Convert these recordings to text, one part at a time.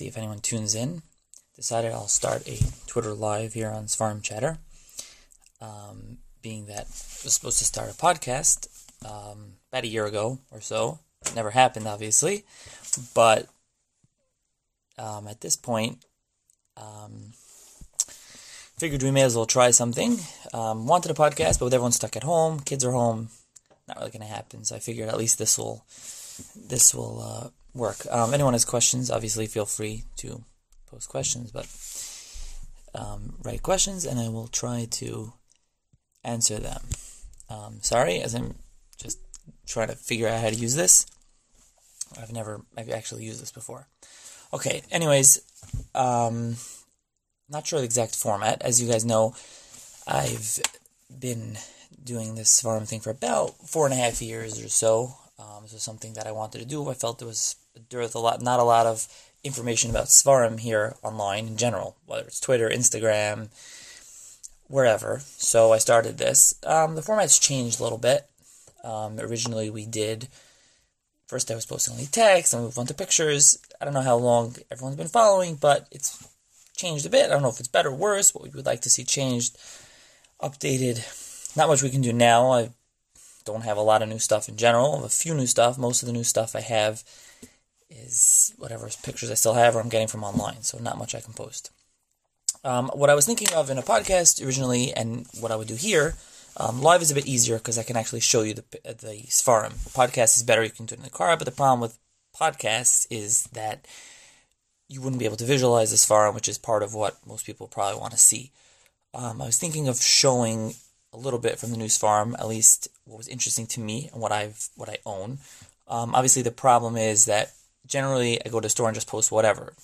see if anyone tunes in. Decided I'll start a Twitter live here on Seforim Chatter. Um, being that I was supposed to start a podcast um, about a year ago or so. It never happened, obviously. But um, at this point, um, figured we may as well try something. Um, wanted a podcast, but with everyone stuck at home, kids are home, not really going to happen. So I figured at least this will this will uh, work. Um, anyone has questions, obviously feel free to post questions, but um, write questions and I will try to answer them. Um, sorry, as I'm just trying to figure out how to use this. I've never I've actually used this before. Okay, anyways, um, not sure the exact format. As you guys know, I've been doing this farm thing for about four and a half years or so. Um, this was something that I wanted to do. I felt it was there was a lot, not a lot of information about Svarim here online in general, whether it's Twitter, Instagram, wherever. So I started this. Um, the format's changed a little bit. Um, originally, we did. First, I was posting only text, and moved on to pictures. I don't know how long everyone's been following, but it's changed a bit. I don't know if it's better or worse. What we would like to see changed, updated. Not much we can do now. I don't have a lot of new stuff in general. I have a few new stuff. Most of the new stuff I have is whatever pictures I still have or I'm getting from online, so not much I can post. Um, what I was thinking of in a podcast originally, and what I would do here, um, live is a bit easier because I can actually show you the the Svarim. Podcast is better; you can do it in the car. But the problem with podcasts is that you wouldn't be able to visualize the Svarim, which is part of what most people probably want to see. Um, I was thinking of showing a little bit from the news farm, at least what was interesting to me and what I've what I own. Um, obviously, the problem is that generally I go to the store and just post whatever.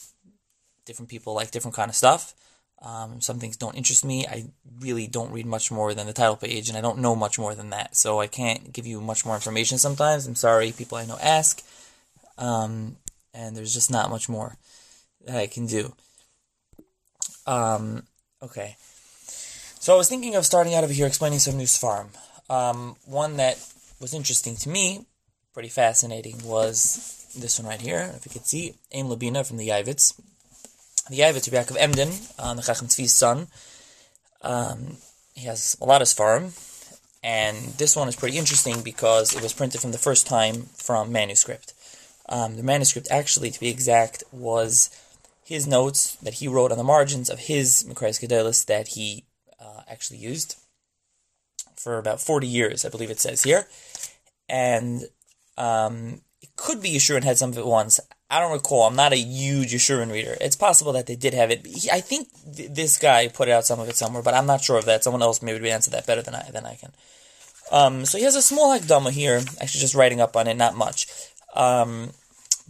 Different people like different kind of stuff. Um, some things don't interest me. I really don't read much more than the title page, and I don't know much more than that. So I can't give you much more information sometimes. I'm sorry, people I know ask. Um, and there's just not much more that I can do. Um, okay. So I was thinking of starting out of here explaining some news farm. Um, one that was interesting to me, pretty fascinating, was this one right here, if you could see, Aim Labina from the Yavitz. The Yavitz, Yaakov Emden, um, the Chacham Tzvi's son. Um, he has a lot of farm, and this one is pretty interesting because it was printed from the first time from manuscript. Um, the manuscript, actually, to be exact, was his notes that he wrote on the margins of his Mikrais Gedolis that he uh, actually used for about 40 years, I believe it says here. And um, could be Yeshurun had some of it once. I don't recall. I'm not a huge Yeshurun reader. It's possible that they did have it. He, I think th- this guy put out some of it somewhere, but I'm not sure of that. Someone else maybe would answer that better than I than I can. Um, so he has a small Hakdama here, actually just writing up on it, not much. Um,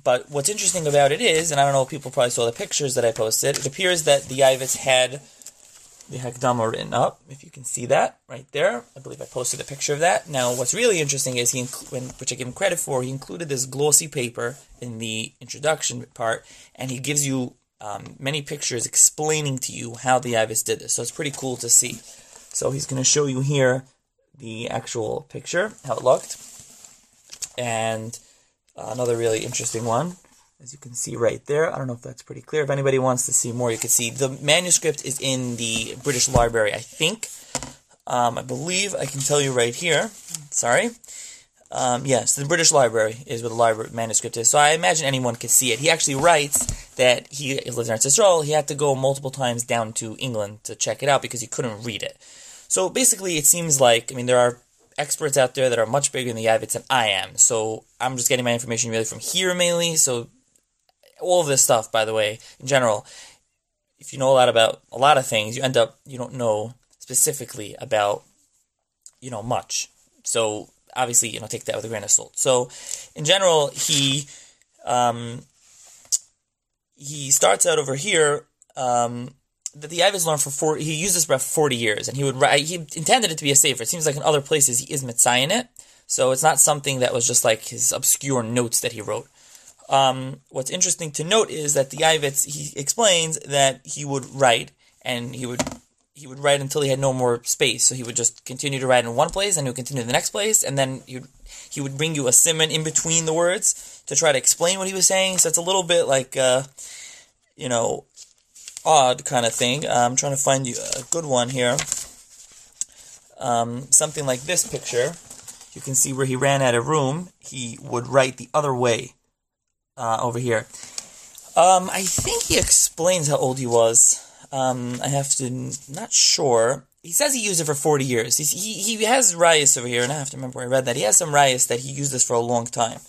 but what's interesting about it is, and I don't know if people probably saw the pictures that I posted, it appears that the Yavitz had the Hakdama written up. If you can see that right there, I believe I posted a picture of that. Now, what's really interesting is he, inc- which I give him credit for, he included this glossy paper in the introduction part, and he gives you um, many pictures explaining to you how the Yavitz did this. So it's pretty cool to see. So he's going to show you here the actual picture, how it looked, and another really interesting one as you can see right there. I don't know if that's pretty clear. If anybody wants to see more, you can see the manuscript is in the British Library, I think. Um, I believe I can tell you right here. Sorry. Um, yes, the British Library is where the library manuscript is. So I imagine anyone could see it. He actually writes that he lives in Israel. He had to go multiple times down to England to check it out because he couldn't read it. So basically, it seems like I mean there are experts out there that are much bigger in the Yavitz than I am. So I'm just getting my information really from here mainly. So all of this stuff, by the way, in general, if you know a lot about a lot of things, you end up you don't know specifically about you know much. So obviously, you know, take that with a grain of salt. So in general, he um, he starts out over here. Um, that the Yavitz learned for four, he used this for forty years, and he would write. He intended it to be a sefer. It seems like in other places he is mitzayin it, so it's not something that was just like his obscure notes that he wrote. Um, what's interesting to note is that the Yavitz, he explains that he would write and he would he would write until he had no more space. So he would just continue to write in one place and he would continue in the next place, and then he would, he would bring you a simon in between the words to try to explain what he was saying. So it's a little bit like uh, you know, odd kind of thing. I'm trying to find you a good one here. Um, something like this picture. You can see where he ran out of room. He would write the other way uh, over here. Um, I think he explains how old he was. Um, I have to, not sure. He says he used it for 40 years. He's, he, he has rias over here, and I have to remember where I read that. He has some rias that he used this for a long time.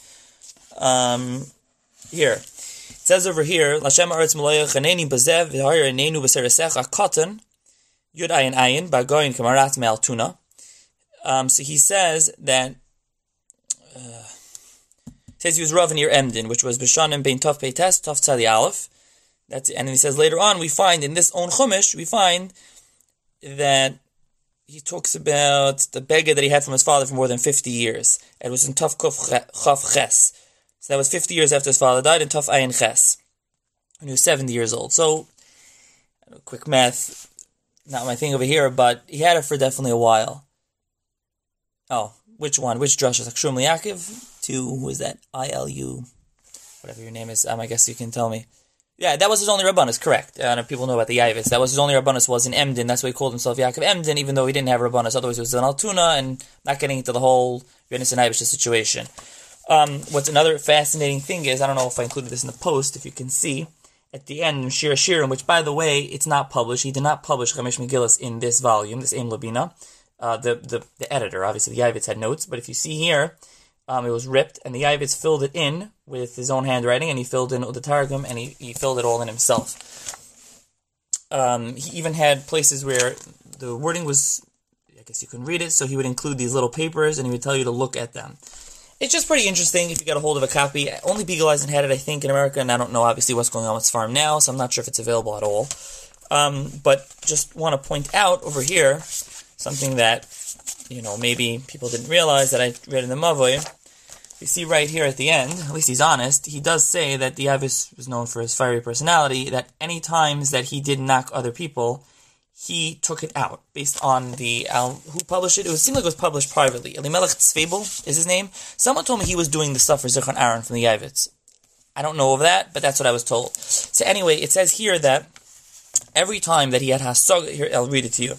Um, here. It says over here, Lashem Aretz Malayach Aneni Bazev V'Hayr Anenu B'Seresecha Katan Yud Ayin Ayin Bagoyin Kamarat Me'al Tuna. Um, so he says that uh, says he was Rav near Emden, which was Bishanim Bein Tov Peites Tov Tzadi Aleph. That's and he says later on we find in this own Chumash we find that he talks about the beggar that he had from his father for more than fifty years. It was in Tov Chav Ches. So that was fifty years after his father died in Tov Ayin Ches. When he was seventy years old. So quick math, not my thing over here, but he had it for definitely a while. Oh, which one? Which drush is Akshum Yaakov to who is that? I L U, whatever your name is. Um, I guess you can tell me. Yeah, that was his only Rabbanus, correct. Uh, people know about the Yavitz. That was his only Rabbanus was in Emden. That's why he called himself Yaakov Emden, even though he didn't have Rabbanus. Otherwise, it was in Altuna, and not getting into the whole Yonis and situation. Um, what's another fascinating thing is, I don't know if I included this in the post, if you can see, at the end Shir Shirim, which, by the way, it's not published. He did not publish Chamesh Megillas in this volume, this Aim Labina. Uh, the, the, the editor, obviously, the Yavitz had notes, but if you see here, um, it was ripped, and the Yavitz filled it in with his own handwriting, and he filled in the Targum, and he, he filled it all in himself. Um, he even had places where the wording was, I guess you couldn't read it, so he would include these little papers, and he would tell you to look at them. It's just pretty interesting if you get a hold of a copy. Only Biegeleisen had it, I think, in America, and I don't know obviously what's going on with Farm now, so I'm not sure if it's available at all. Um, but just want to point out over here something that you know maybe people didn't realize that I read in the Mavoy you see right here at the end, at least he's honest, he does say that the Avis was known for his fiery personality, that any times that he did knock other people, he took it out based on the um, who published it. It, seemed like it was published privately. Elimelech Tzfebel is his name. Someone told me he was doing the stuff for Zichron Aaron from the Yavitz. I don't know of that, but that's what I was told. So anyway, it says here that every time that he had Hasog, here I'll read it to you.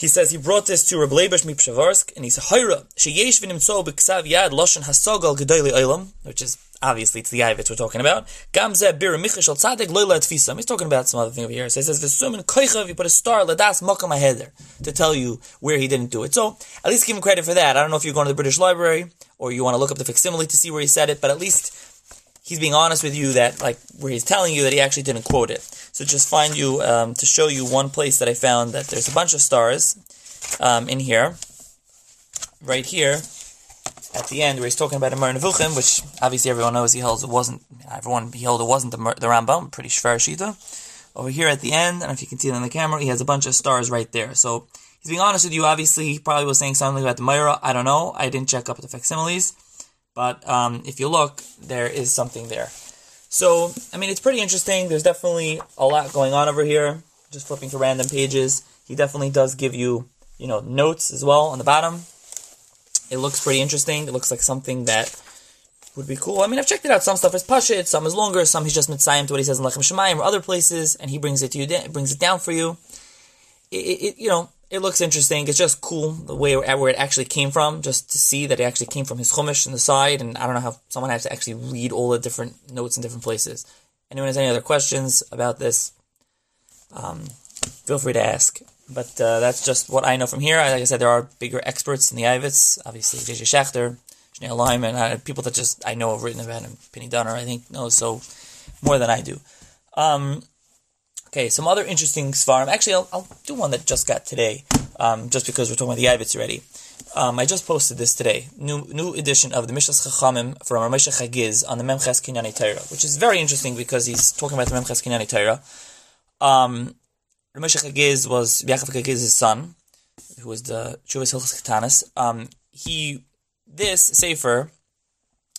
He says he brought this to Reb Leibush Mipshavarsk, and he "Hayra sheyesh v'nimtzo b'ksav yad loshen hasogal gedayli olam," which is obviously it's the Yavitz we're talking about. Gamze bir michish al tzaddik loyla tfisam. He's talking about some other thing over here. So he says, "V'sumin koichav," you put a star ladas mokam aheder to tell you where he didn't do it. So at least give him credit for that. I don't know if you're going to the British Library or you want to look up the facsimile to see where he said it, but at least he's being honest with you that like where he's telling you that he actually didn't quote it. So just find you um, to show you one place that I found that there's a bunch of stars um, in here, right here at the end where he's talking about a Mer Nevuchim, which obviously everyone knows he holds it wasn't everyone he held it wasn't the, the Rambam, pretty shver shita. Over here at the end, I don't know if you can see it on the camera, he has a bunch of stars right there. So he's being honest with you. Obviously, he probably was saying something about the Myra. I don't know. I didn't check up the facsimiles. But um, if you look, there is something there. So, I mean, it's pretty interesting. There's definitely a lot going on over here. Just flipping to random pages. He definitely does give you, you know, notes as well on the bottom. It looks pretty interesting. It looks like something that would be cool. I mean, I've checked it out. Some stuff is pashit, some is longer, some he's just mitzayim to what he says in Lechem Shemayim or other places, and he brings it to you, brings it down for you. It, it, you know, it looks interesting. It's just cool the way where it actually came from, just to see that it actually came from his chumash in the side. And I don't know how someone has to actually read all the different notes in different places. Anyone has any other questions about this? Um, feel free to ask. But uh, that's just what I know from here. Like I said, there are bigger experts in the Yavitz. Obviously, J.J. Schachter, Shnayer Leiman, uh, people that just I know have written about him. Pini Dunner, I think, knows so more than I do. Um, Okay, some other interesting svarim. Actually, I'll, I'll, do one that just got today, um, just because we're talking about the Yavitz already. Um, I just posted this today. New new edition of the Mishlas Chachamim from Ramesha Chagiz on the Memches Kinyani Torah, which is very interesting because he's talking about the Memches Kinyani Torah. Um, Ramesha Chagiz was Yaakov Chagiz's son, who was the Chuvas Hilchas Katanis. Um, he, this Sefer,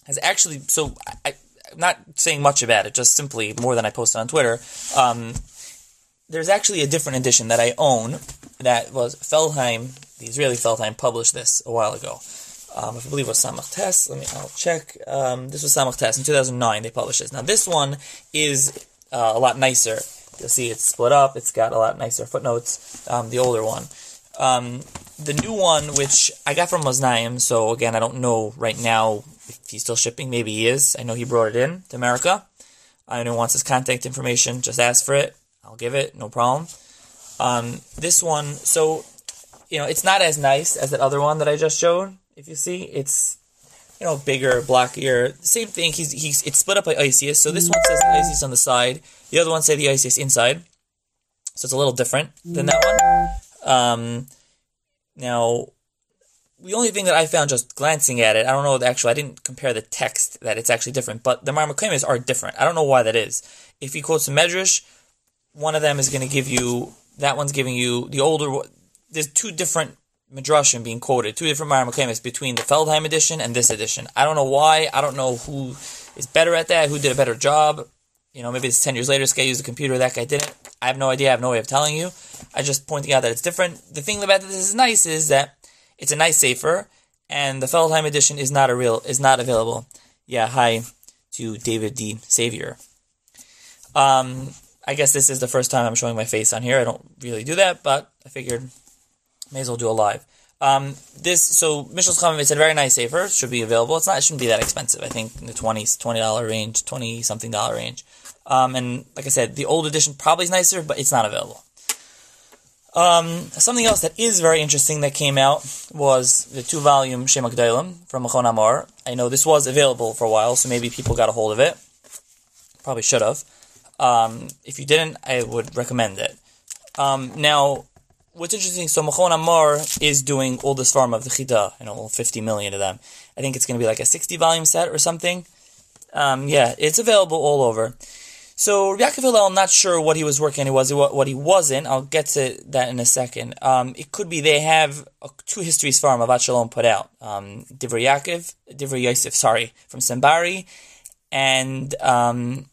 has actually, so I, I'm not saying much about it, just simply more than I posted on Twitter. Um, there's actually a different edition that I own that was Feldheim, the Israeli Feldheim, published this a while ago. Um, I believe it was Samach. Let me, I'll check. Um, this was Samach in 2009. They published this. Now this one is uh, a lot nicer. You'll see it's split up. It's got a lot nicer footnotes. Um, the older one. Um, the new one, which I got from Moznaim, so again, I don't know right now if he's still shipping. Maybe he is. I know he brought it in to America. I know he wants his contact information. Just ask for it. I'll give it. No problem. Um, this one, so you know, it's not as nice as that other one that I just showed. If you see, it's you know bigger, blockier. Same thing. He's he's it's split up by Isis. So this one says the Isis on the side. The other one say the Isis inside. So it's a little different than that one. Um, now, the only thing that I found just glancing at it, I don't know, actually, I didn't compare the text that it's actually different, but the Marmakaimis are different. I don't know why that is. If you quote some Medrash, one of them is going to give you, that one's giving you the older, there's two different Midrashim being quoted, two different Marmakaimis between the Feldheim edition and this edition. I don't know why, I don't know who is better at that, who did a better job. You know, maybe it's 10 years later, this guy used a computer, that guy didn't. I have no idea, I have no way of telling you. I just pointing out that it's different. The thing about this is nice is that it's a nice safer, and the Feldheim edition is not a real is not available. Yeah, hi to David D. Savior. Um, I guess this is the first time I'm showing my face on here. I don't really do that, but I figured may as well do a live. Um, this so Michel's Chamim, it's a very nice safer. Should be available. It's not. It shouldn't be that expensive. I think in the twenties, twenty dollar range, twenty something dollar range. Um, and like I said, the old edition probably is nicer, but it's not available. Um, something else that is very interesting that came out was the two volume Shem Agdalim from Machon Amor. I know this was available for a while, so maybe people got a hold of it. Probably should have. Um, if you didn't, I would recommend it. Um, now, what's interesting, so Machon Amor is doing all this farm of the Chida, you know, all 50 million of them. I think it's going to be like a 60 volume set or something. Um, yeah, it's available all over. So Yaakov Hillel, I'm not sure what he was working, on, he was what he wasn't. I'll get to that in a second. Um, it could be they have uh, two histories farm Avat Shalom put out. Um, Divrei Yaakov, Divrei Yosef, sorry, from Sambari, and um,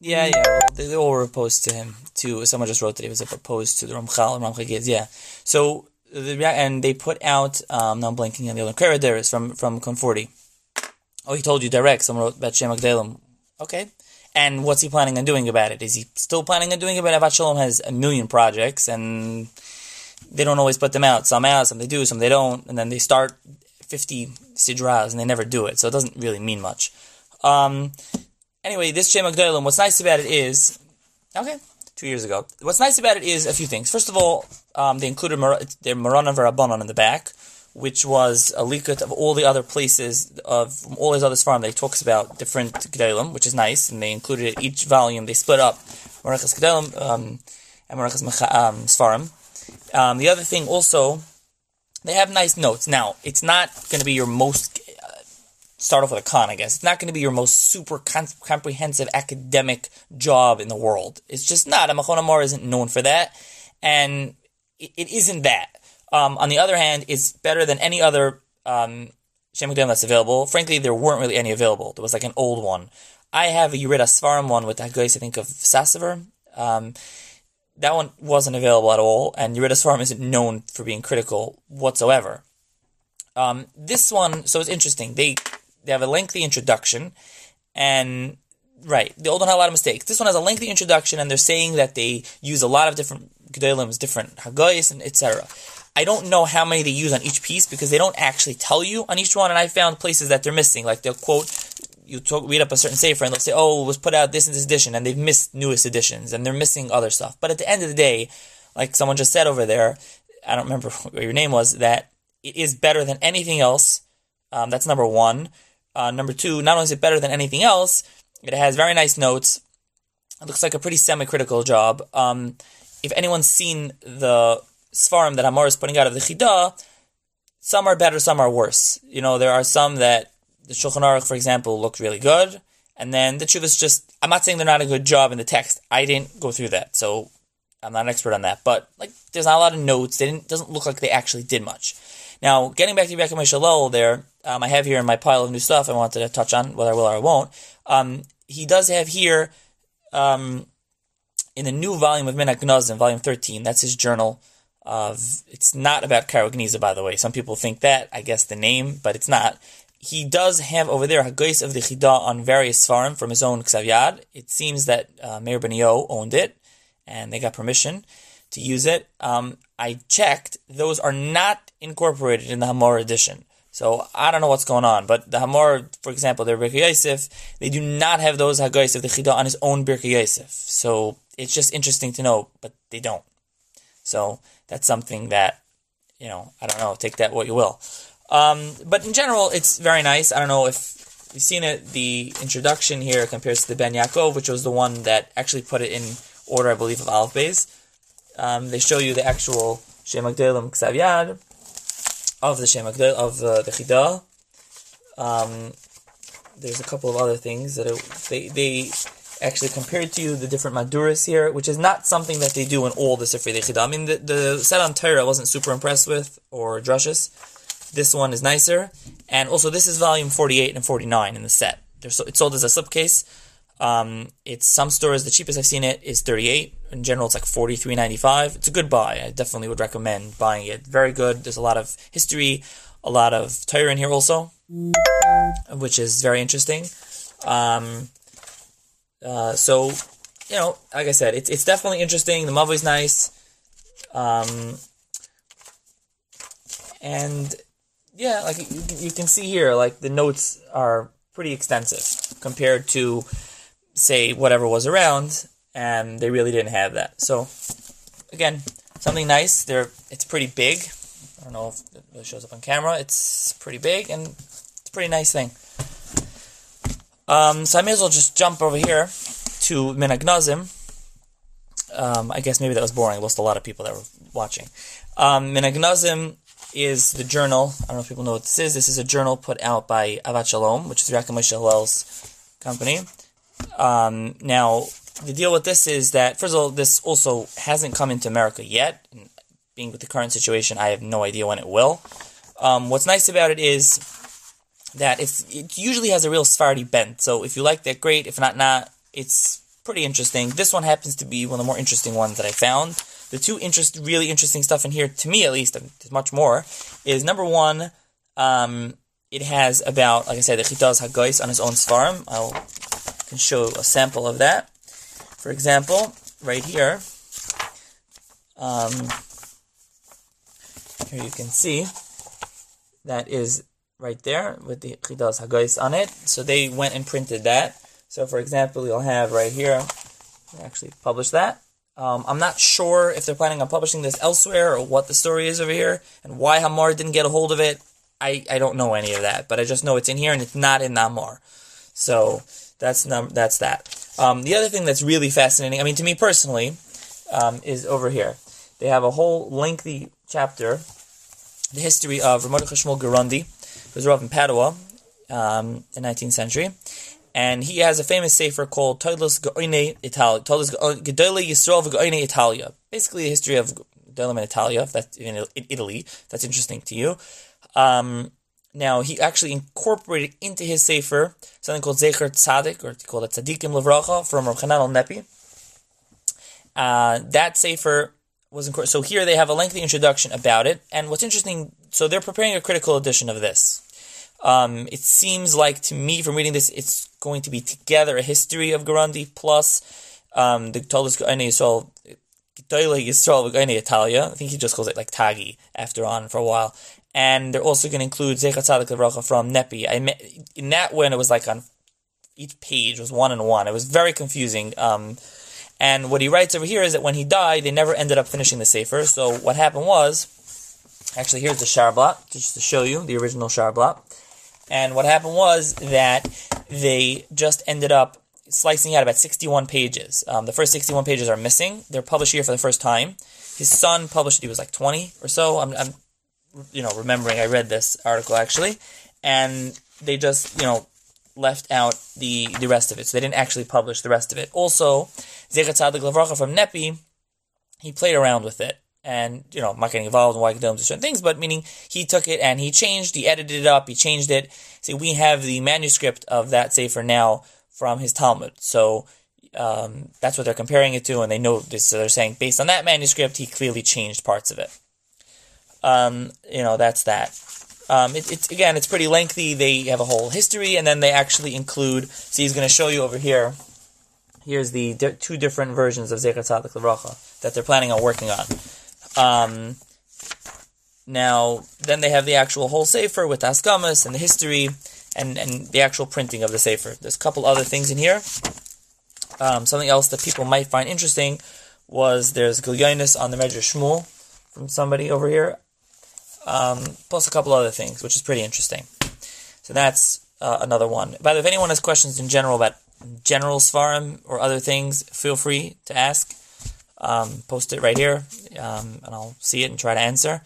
yeah, yeah, they, they all were opposed to him too. Someone just wrote that he was opposed to the Ramchal and Ramchal Giz, yeah. So the, and they put out. Um, now I'm blanking on the other Karaderis from from Conforti. Oh, he told you direct. Someone wrote about Shem Agdalim Okay. And what's he planning on doing about it? Is he still planning on doing it? But Avat Shalom has a million projects, and they don't always put them out. Some out, some they do, some they don't, and then they start 50 sidras and they never do it. So it doesn't really mean much. Um, anyway, this Shem Agdalim, what's nice about it is, okay, two years ago. What's nice about it is a few things. First of all, um, they included Mar- their Marana Varabanon in the back, which was a likut of all the other places of all his other farm he talks about different gedalim, which is nice, and they included it, each volume. They split up Marachas gedalim um, and Marachas um, Sfarim. Um, the other thing also, they have nice notes. Now, it's not going to be your most start off with a con, I guess. It's not going to be your most super con- comprehensive academic job in the world. It's just not. A Machon isn't known for that, and it, it isn't that. Um, on the other hand, it's better than any other um, that's available. Frankly, there weren't really any available. There was like an old one. I have a Yerida Svarim one with that guys I think of Sassover. Um, that one wasn't available at all, and Yerida Svarim isn't known for being critical whatsoever. Um, this one, so it's interesting. They they have a lengthy introduction, and right, the old one had a lot of mistakes. This one has a lengthy introduction, and they're saying that they use a lot of different gedalims, different hagayis, and etc. I don't know how many they use on each piece because they don't actually tell you on each one, and I found places that they're missing. Like they'll quote, you talk, read up a certain safer, and they'll say, "Oh, it was put out this and this edition," and they've missed newest editions, and they're missing other stuff. But at the end of the day, like someone just said over there, I don't remember what your name was, that it is better than anything else. Um, that's number one. Uh, number two, not only is it better than anything else, it has very nice notes. It looks like a pretty semi-critical job. Um, if anyone's seen the Svarim that Amor is putting out of the Chida, some are better, some are worse. You know, there are some that the Shulchan Aruch, for example, looked really good, and then the is just, I'm not saying they're not a good job in the text. I didn't go through that, so I'm not an expert on that. But like, there's not a lot of notes. They didn't doesn't look like they actually did much. Now, getting back to Rebecca Shalol there, um, I have here in my pile of new stuff I wanted to touch on, whether I will or I won't. Um, he does have here, um, in the new volume of Min Hagnazim, volume 13, that's his journal of it's not about Karagniza, by the way. Some people think that, I guess the name, but it's not. he does have over there Hagais of the Chida on various Svarim from his own Ksav Yad. It seems that uh, Meir Benayahu owned it, and they got permission to use it. Um, I checked; those are not incorporated in the Hamor edition. So I don't know what's going on, but the Hamor, for example, their Birkei Yosef, they do not have those of the Chida on his own Birkei Yosef. So it's just interesting to know, but they don't. So that's something that, you know, I don't know, take that what you will. Um, but in general, it's very nice. I don't know if you've seen it. The introduction here compares to the Ben Yaakov, which was the one that actually put it in order, I believe, of Aleph Beis. Um, they show you the actual Shem Agdelim Ksav Yad of the Shem Agdel, of uh, the Chida. Um, there's a couple of other things that they, they actually compared to the different Maduras here, which is not something that they do in all the Sifrei Chida. I mean, the, the set on Torah I wasn't super impressed with, or Drushes. This one is nicer. And also, this is volume 48 and 49 in the set. So, it's sold as a slipcase. Um, it's some stores, the cheapest I've seen it is 38. In general, it's like 43.95. It's a good buy. I definitely would recommend buying it. Very good. There's a lot of history, a lot of Torah in here also, which is very interesting. Um, uh, so, you know, like I said, it's, it's definitely interesting. The Mavo is nice. Um, and yeah, like you, you can see here, like the notes are pretty extensive compared to, say, whatever was around, and they really didn't have that. So, again, something nice. They're it's pretty big. I don't know if it shows up on camera. It's pretty big and it's a pretty nice thing. Um, so I may as well just jump over here to Min Hagnazim. Um, I guess maybe that was boring. I lost a lot of people that were watching. Um, Min Hagnazim is the journal. I don't know if people know what this is. This is a journal put out by Avat Shalom, which is Rakim Hillel's company. Um, now, the deal with this is that, first of all, this also hasn't come into America yet. Being with the current situation, I have no idea when it will. Um, what's nice about it is that it's, it usually has a real Sephardi bent. So if you like that, great. If not, not. It's pretty interesting. This one happens to be one of the more interesting ones that I found the two interest, really interesting stuff in here, to me at least, there's much more, is number one, um, it has about, like I said, the Chida's Hagais on his own Svarim. I can show a sample of that. For example, right here, um, here you can see that is right there with the Chida's Hagais on it. So they went and printed that. So for example, you'll have right here, actually publish that. Um, I'm not sure if they're planning on publishing this elsewhere or what the story is over here and why Hamar didn't get a hold of it. I, I don't know any of that, but I just know it's in here and it's not in Namor. So that's num- that's that. Um, the other thing that's really fascinating, I mean, to me personally, um, is over here. They have a whole lengthy chapter, the history of Ramon Shmuel Gerundi, who's Rav in Padua um, in the 19th century and he has a famous sefer called Toilus Goine Italia, Toilus Gedole Yisrael Goine Italia. Basically, the history of Gedolim in Italia. If that's in Italy, that's interesting to you. Um, now he actually incorporated into his sefer something called Zecher Tzadik, or called it Tzadikim Levracha from Rav Chananel Nepi. Uh, that sefer was in, so here they have a lengthy introduction about it, and what's interesting, so they're preparing a critical edition of this. Um, it seems like to me from reading this, it's going to be together a history of Gerundi plus um, the Tolis Gaine Yisrael, Yisrael Gaine Italia. I think he just calls it like Tagi after on for a while. And they're also going to include Zechat Tzadik Levracha from Nepi. I met, in that one, it was like on each page was one and one. It was very confusing. Um, and what he writes over here is that when he died, they never ended up finishing the Sefer. So what happened was, actually, here's the Sharblat, just to show you the original Sharblat. And what happened was that they just ended up slicing out about 61 pages. Um, the first 61 pages are missing. They're published here for the first time. His son published, it, he was like 20 or so. I'm, I'm, you know, remembering I read this article actually. And they just, you know, left out the, the rest of it. So they didn't actually publish the rest of it. Also, Zechat Tzadik Levracha from Nepi, he played around with it and you know, I'm not getting involved in why condones certain things, but meaning he took it and he changed, he edited it up, he changed it. See, we have the manuscript of that sefer now from his Talmud, so um, that's what they're comparing it to, and they know this. So they're saying based on that manuscript, he clearly changed parts of it. Um, you know, that's that. Um, it, it's again, it's pretty lengthy. They have a whole history, and then they actually include. See, he's going to show you over here. Here's the di- two different versions of Zecher Tzadik Levracha that they're planning on working on. Um, now, then they have the actual whole sefer with Askamas and the history and, and the actual printing of the sefer. There's a couple other things in here. Um, something else that people might find interesting was there's Gilyonis on the Medrash Shmuel from somebody over here, um, plus a couple other things, which is pretty interesting. So that's uh, another one. By the way, if anyone has questions in general about general Svarim or other things, feel free to ask. Um, post it right here, um, and I'll see it and try to answer.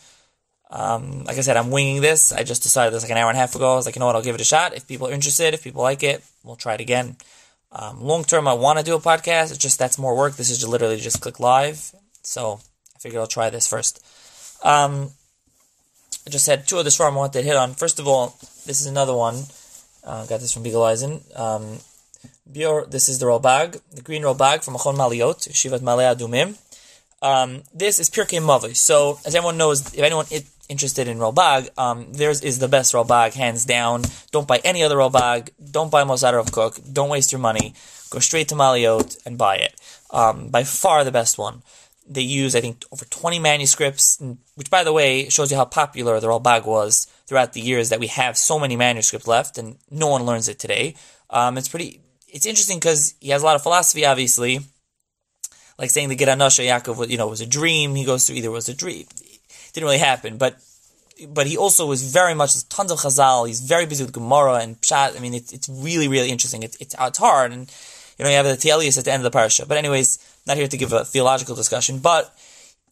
Um, like I said, I'm winging this. I just decided this like an hour and a half ago. I was like, you know what, I'll give it a shot. If people are interested, if people like it, we'll try it again. Um, long term, I want to do a podcast. It's just that's more work. This is literally just click live. So I figured I'll try this first. I just had two other Svarim I wanted to hit on. First of all, this is another one. Uh, got this from Eisen. Um, Bior, this is the Ralbag, the green Ralbag from Achon Maliot, Shivat Malei. Um, this is Pirkei Mavi. So, as everyone knows, if anyone is interested in Ralbag, um, theirs is the best Ralbag, hands down. Don't buy any other Ralbag. Don't buy Mosada of Kook. Don't waste your money. Go straight to Maliot and buy it. Um, by far the best one. They use, I think, over 20 manuscripts, which, by the way, shows you how popular the Ralbag was throughout the years that we have so many manuscripts left, and no one learns it today. Um, it's pretty it's interesting because he has a lot of philosophy, obviously, like saying the Geranasha Yaakov, you know, was a dream. He goes through either was a dream, it didn't really happen, but but he also was very much tons of Chazal. He's very busy with Gemara and Pshat. I mean, it's it's really really interesting. It's it's, it's hard, and you know you have the Tielius at the end of the parsha. But anyways, not here to give a theological discussion, but.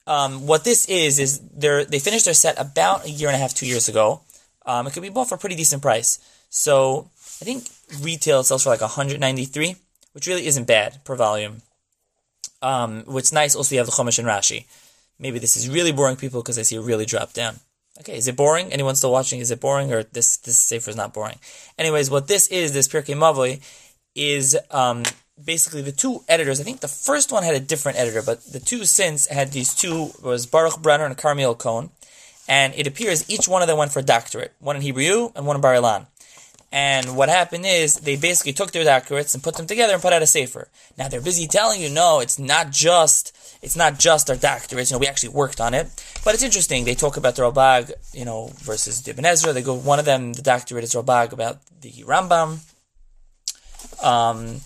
Um, what this is is they they finished their set about a year and a half, two years ago. Um, it could be bought for a pretty decent price. So I think retail sells for like 193, which really isn't bad per volume. Um, what's nice also you have the Chumash and Rashi. Maybe this is really boring people because I see it really drop down. Okay, is it boring? Anyone still watching? Is it boring or this this sefer is not boring? Anyways, what this is, this Pirkei Mavoi, is um, basically the two editors. I think the first one had a different editor, but the two since had these two was Baruch Brenner and Carmiel Cohen, and it appears each one of them went for a doctorate, one in Hebrew and one in Bar Ilan. And what happened is they basically took their doctorates and put them together and put out a sefer. Now they're busy telling you, no, it's not just it's not just our doctorates. You know, we actually worked on it, but it's interesting. They talk about the Ralbag, you know, versus Ibn Ezra. They go one of them, the doctorate is Ralbag about the Rambam. Um,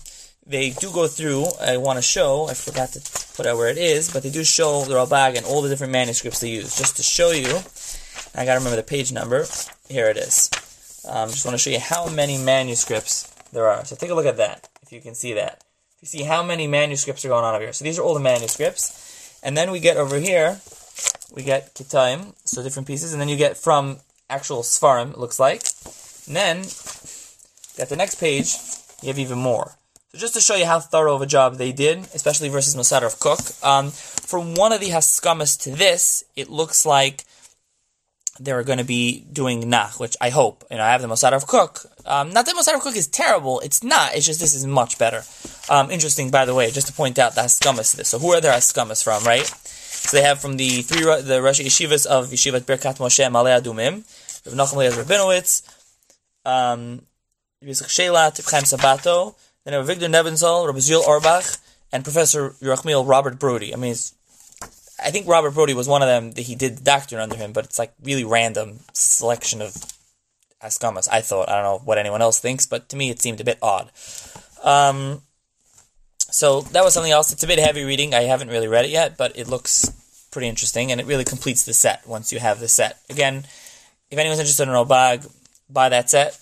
they do go through. I want to show. I forgot to put out where it is, but they do show the Ralbag and all the different manuscripts they use, just to show you. I got to remember the page number. Here it is. Um, just want to show you how many manuscripts there are. So take a look at that, if you can see that. If you see how many manuscripts are going on over here. So these are all the manuscripts. And then we get over here, we get Kitaim, so different pieces, and then you get from actual Svarim, it looks like. And then, at the next page, you have even more. Just to show you how thorough of a job they did, especially versus Mosader of Kook, um, for one of the Haskamas to this, it looks like they're going to be doing Nach, which I hope. You know, I have the Mossad of Kook. Um, not that Mossad of Kook is terrible. It's not. It's just this is much better. Um, interesting, by the way, just to point out the Haskamas to this. So who are their Haskamas from, right? So they have from the three the Rosh Yeshivas of Yeshivat Birkat Moshe Ma'ale Adumim, Rav Nachum Leaz Rabinowitz, um, Yitzchak Sheilat, Chaim Sabato, then have Victor Nebenzahl, Rabbi Zul Orbach, and Professor Yerachmiel Robert Brody. I mean, I think Robert Brody was one of them that he did the doctor under him, but it's like really random selection of Askamas. I thought I don't know what anyone else thinks, but to me it seemed a bit odd. Um, so that was something else. It's a bit heavy reading. I haven't really read it yet, but it looks pretty interesting, and it really completes the set once you have the set. Again, if anyone's interested in Ralbag, buy that set.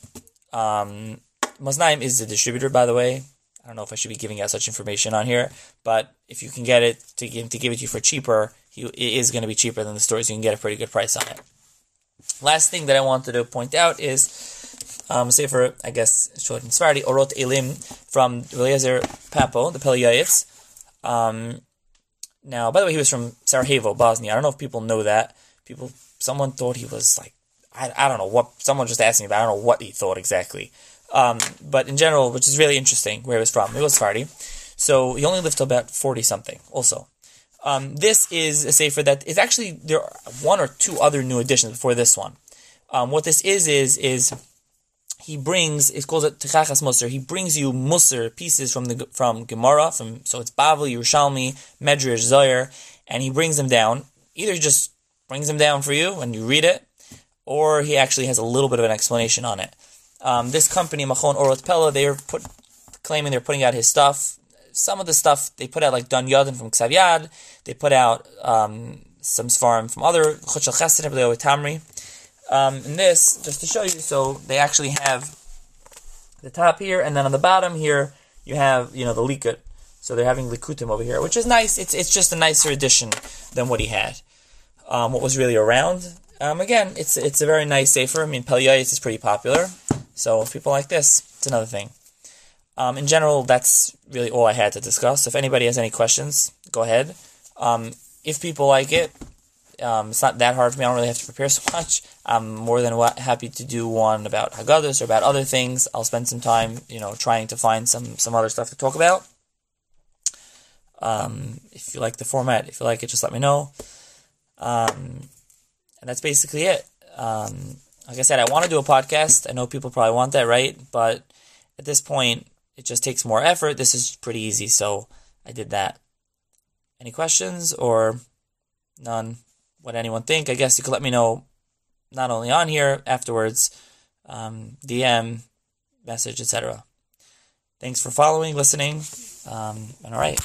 Um, Moznaim is the distributor, by the way. I don't know if I should be giving out such information on here, but if you can get it to give to give it to you for cheaper, it is going to be cheaper than the stores. You can get a pretty good price on it. Last thing that I wanted to point out is, um, say for I guess short and Svardi, Orot Elim from Eliezer Papo, the Peliayitz. Um, now, by the way, he was from Sarajevo, Bosnia. I don't know if people know that. People, someone thought he was like, I, I don't know what. Someone just asked me, but I don't know what he thought exactly. Um, but in general, which is really interesting, where he was from, He was Sephardi. So he only lived till about 40 something, also. Um, this is a sefer that is actually, there are one or two other new additions before this one. Um, what this is is is he brings it's called it Techachas Musar. He brings you Musar pieces from the from Gemara from so it's Bavli, Yerushalmi, Medrash, Zoyer, and he brings them down. Either he just brings them down for you and you read it, or he actually has a little bit of an explanation on it. Um, this company, Machon Orot Pella, they are put claiming they're putting out his stuff. Some of the stuff they put out, like Dan from Ksav they put out um, some Svarim from other Chutz Chesed, Tamri. Um, and this, just to show you, so they actually have the top here, and then on the bottom here, you have, you know, the Likut. So they're having Likutim over here, which is nice. It's it's just a nicer addition than what he had. Um, what was really around. Um, again, it's it's a very nice safer. I mean, Pelyayis is pretty popular. So if people like this, it's another thing. Um, in general, that's really all I had to discuss. If anybody has any questions, go ahead. Um, if people like it, um, it's not that hard for me. I don't really have to prepare so much. I'm more than happy to do one about Haggadahs or about other things. I'll spend some time, you know, trying to find some some other stuff to talk about. Um, if you like the format, if you like it, just let me know. Um, and that's basically it. Um, like I said, I want to do a podcast. I know people probably want that, right? But at this point, it just takes more effort. This is pretty easy, so I did that. Any questions or none? what anyone think. I guess you could let me know not only on here afterwards, um, DM, message, etc. Thanks for following, listening, um, and all right.